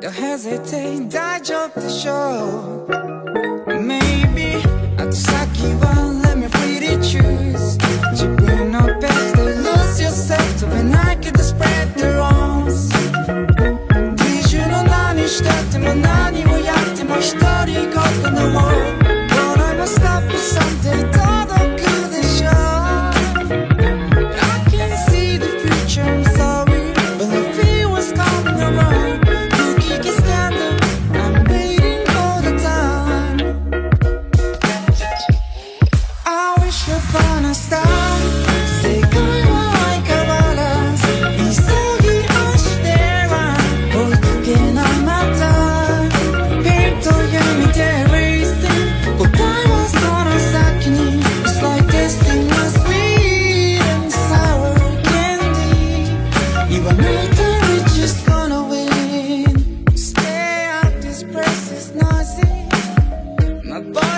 Don't hesitate, I jump the shore. Maybe I'll just like you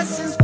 lessons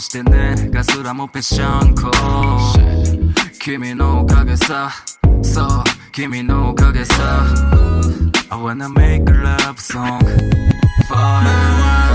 してね。ガスラもぺしゃんこ。君のおかげさ。そう君のおかげさ。I wanna make a love song Fire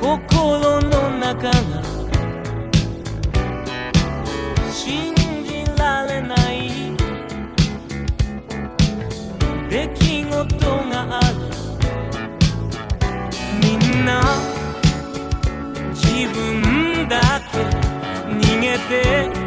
心の中が信じられない出来事がある。みんな自分だけ逃げて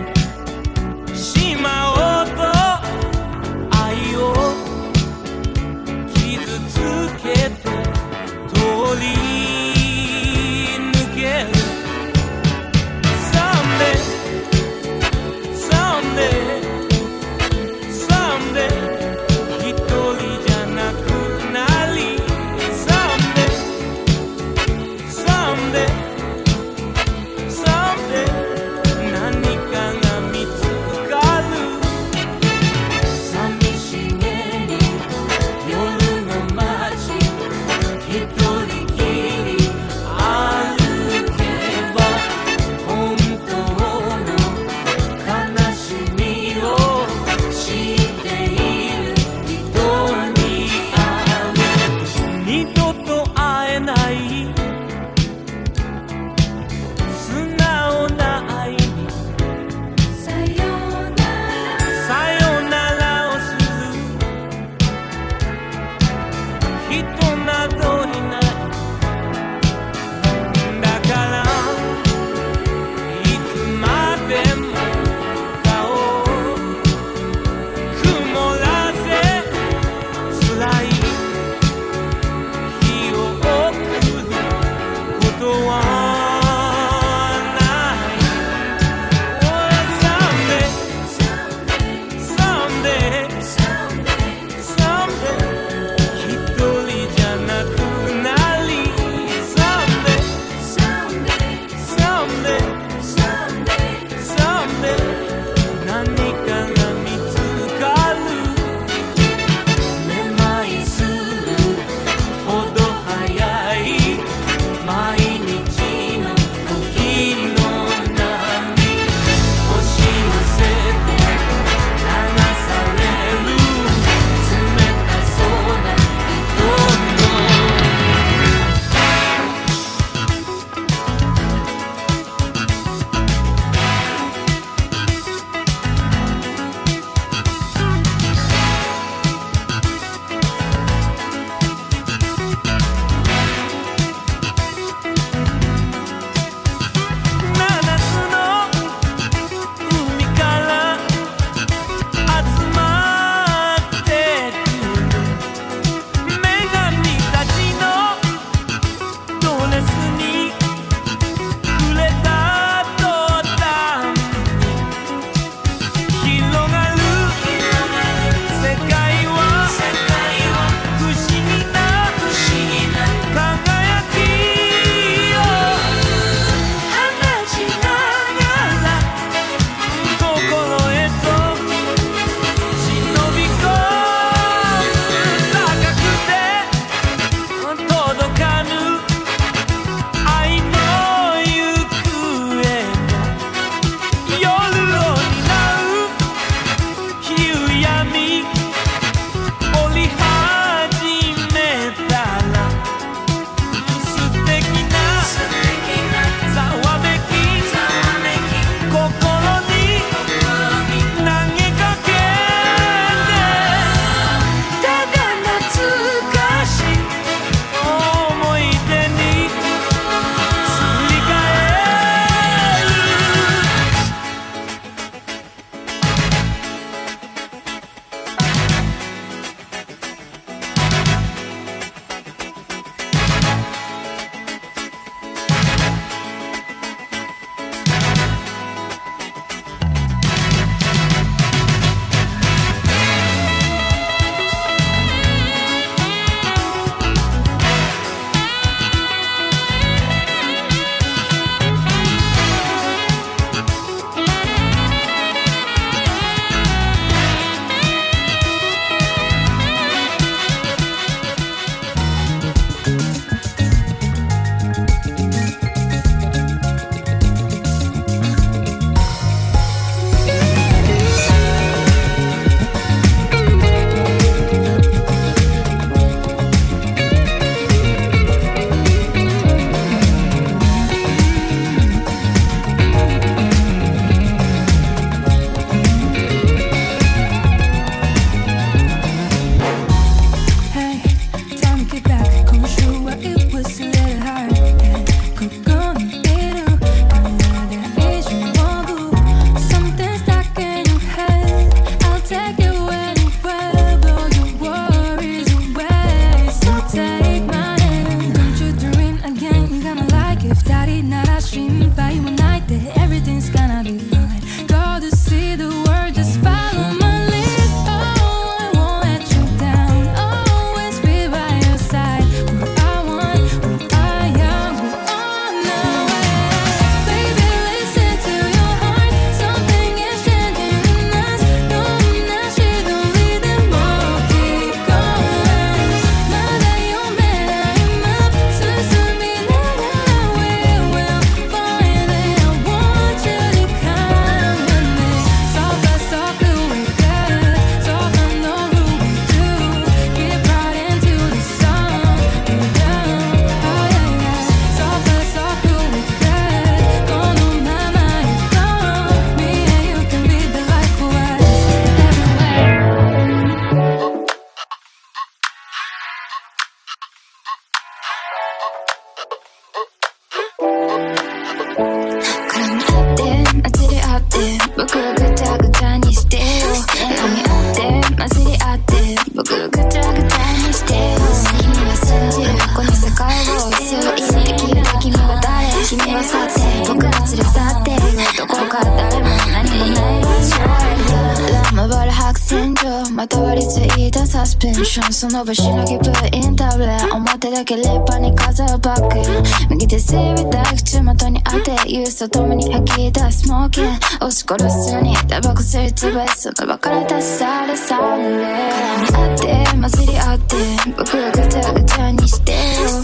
ョンその場しのぎブインタブレ表だけ立派に飾るバッグ右手セービタイ口元に当てユースと共に吐き出すモーキン押し殺すにタバコ吸い潰すその場から立ち去るサンド絡み合って混じり合って僕をぐちゃぐちゃにしてよ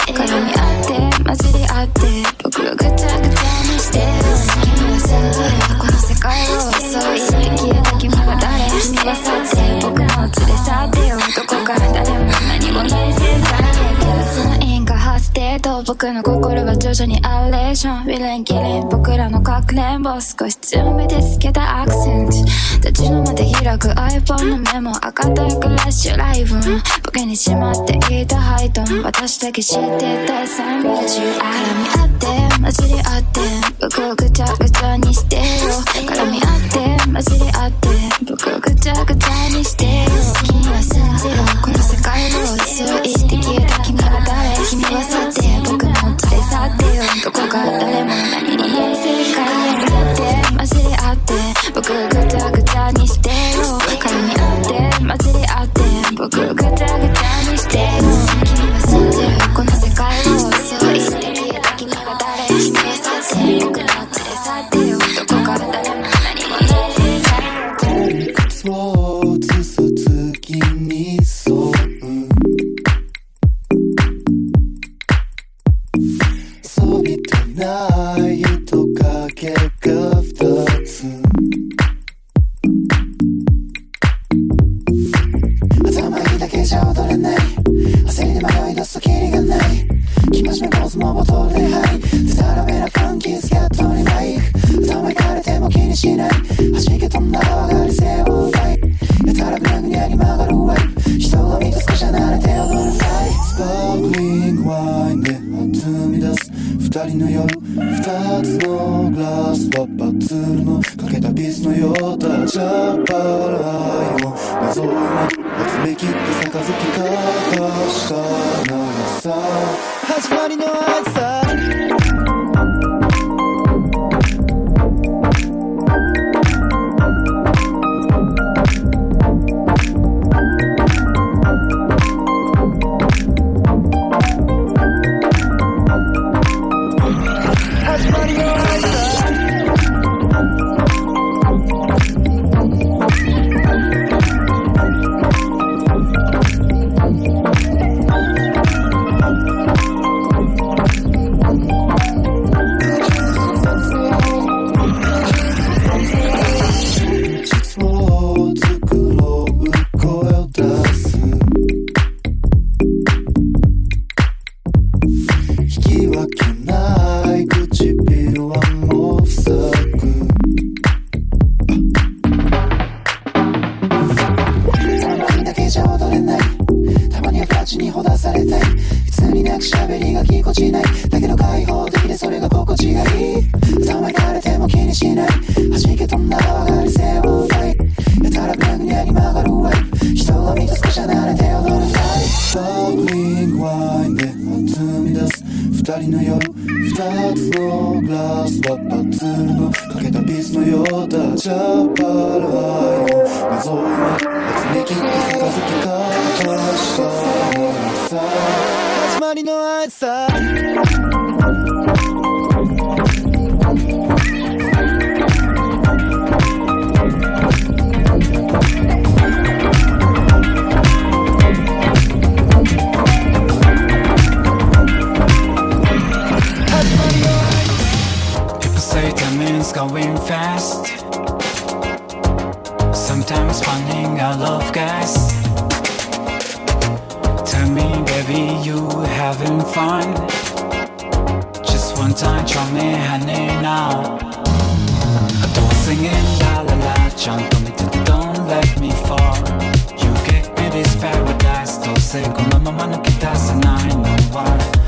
絡み合って混じり合って僕をぐちゃぐちゃにしてよ君はこの世界をそう言って消えた君は誰君は僕の心は徐々にアレーションウィレンキリン僕らのかくれんぼ少し強めでつけたアクセント立ちの間で開く iPhone のメモ赤たクラッシュライブ。僕にしまっていたハイトン。私だけ知ってたサンド絡み合って混じり合って。僕をぐちゃぐちゃにしてよ。絡み合って混じり合って。僕をぐちゃぐちゃにしてよ。君は信じろこの世界をそう言って消えた君は誰君は去って僕も連れ去ってよどこか誰も何もない世界に合って混じり合って僕をぐちゃぐちゃにしてよ絡み合って混じり合って僕をぐちゃぐちゃ生真面目坊主もボトルでハイでたらめなファンキースキャットにマイク。頭いかれても気にしない。弾け飛んだら上がり背負うバイやたらぐにゃぐにゃに曲がるワイプ。人を見て少し離れて踊るファイスパークリングワインで弾み出す。二人の夜。二つのグラスはパズルのかけたピースのようだジャパライを謎を集めきって杯交わした長さ始まりの挨拶 Sometimes finding I love guys. Tell me, baby, you having fun? Just one time, try me, honey, now. I Don't singing la la la, jump on me don't let me fall. You get me this paradise, don't say, come on, mama, no kitas, and I know why.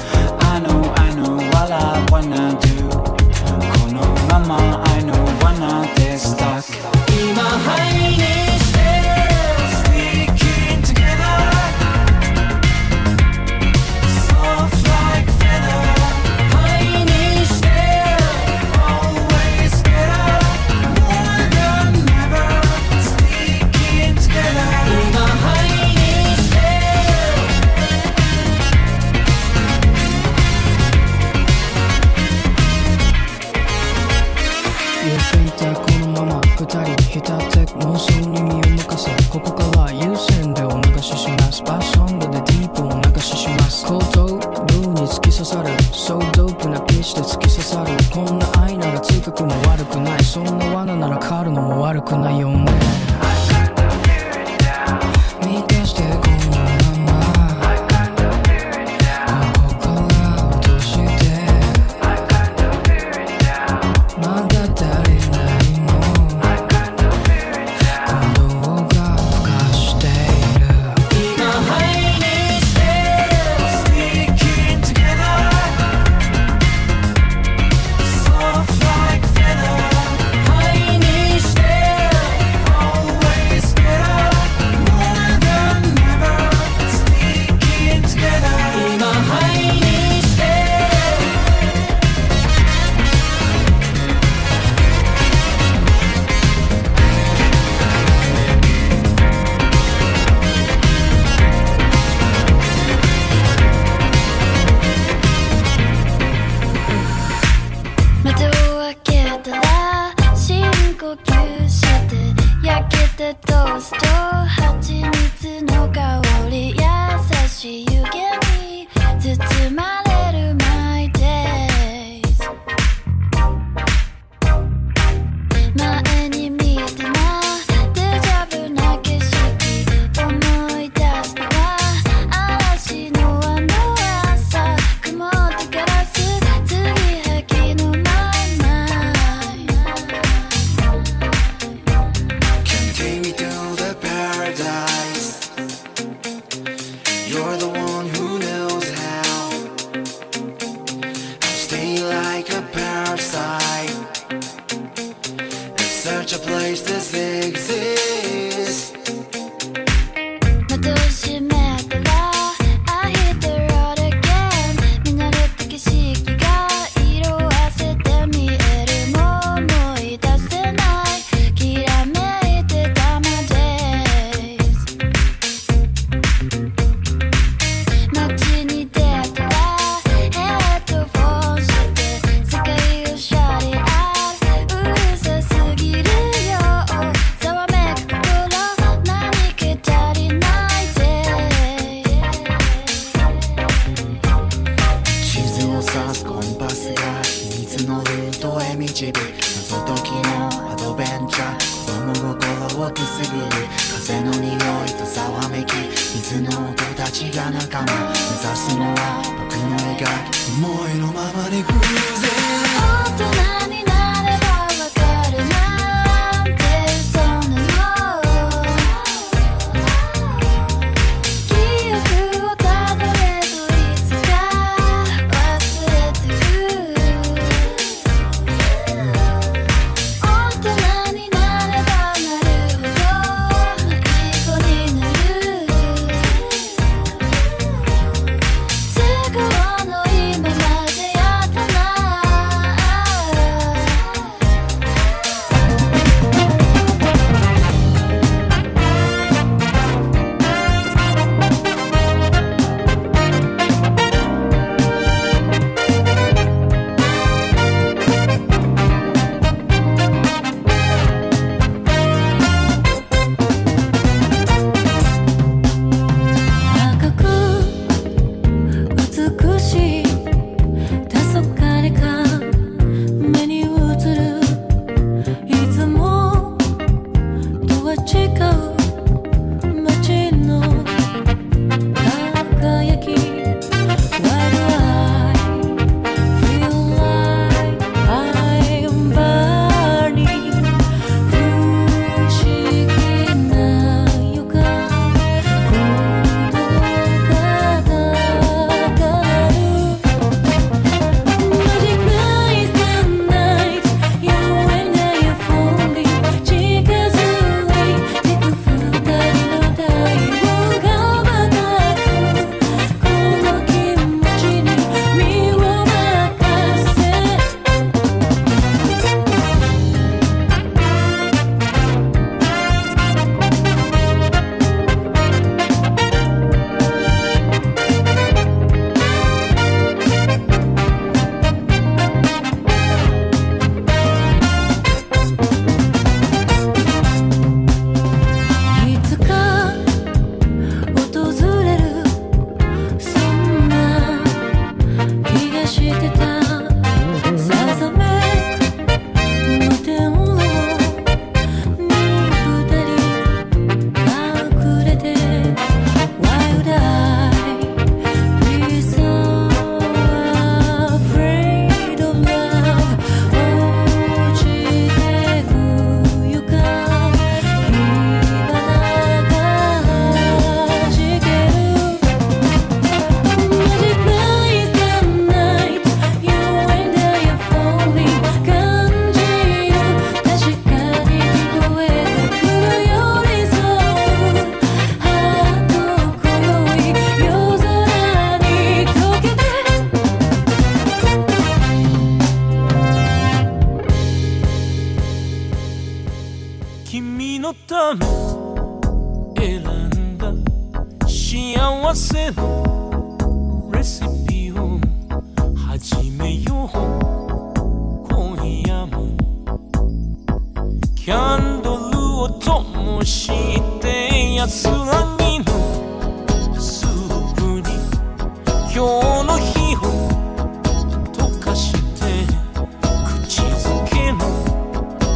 の心に身を任せここから優先でお流しします。パッションでディープお流しします。後頭部に突き刺さる。そうドープなピッチで突き刺さる。こんな愛なら痛くも悪くない。そんな罠なら狩るのも悪くないよ。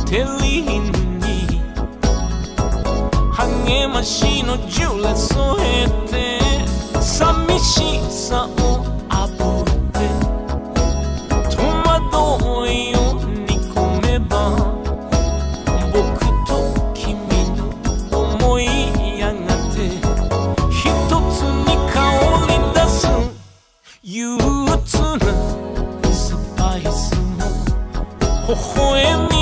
照りに励ましのジュレ添えて寂しさをあぶって戸惑いを煮込めば僕と君の思いやがて一つに香り出す憂鬱なスパイスの微笑み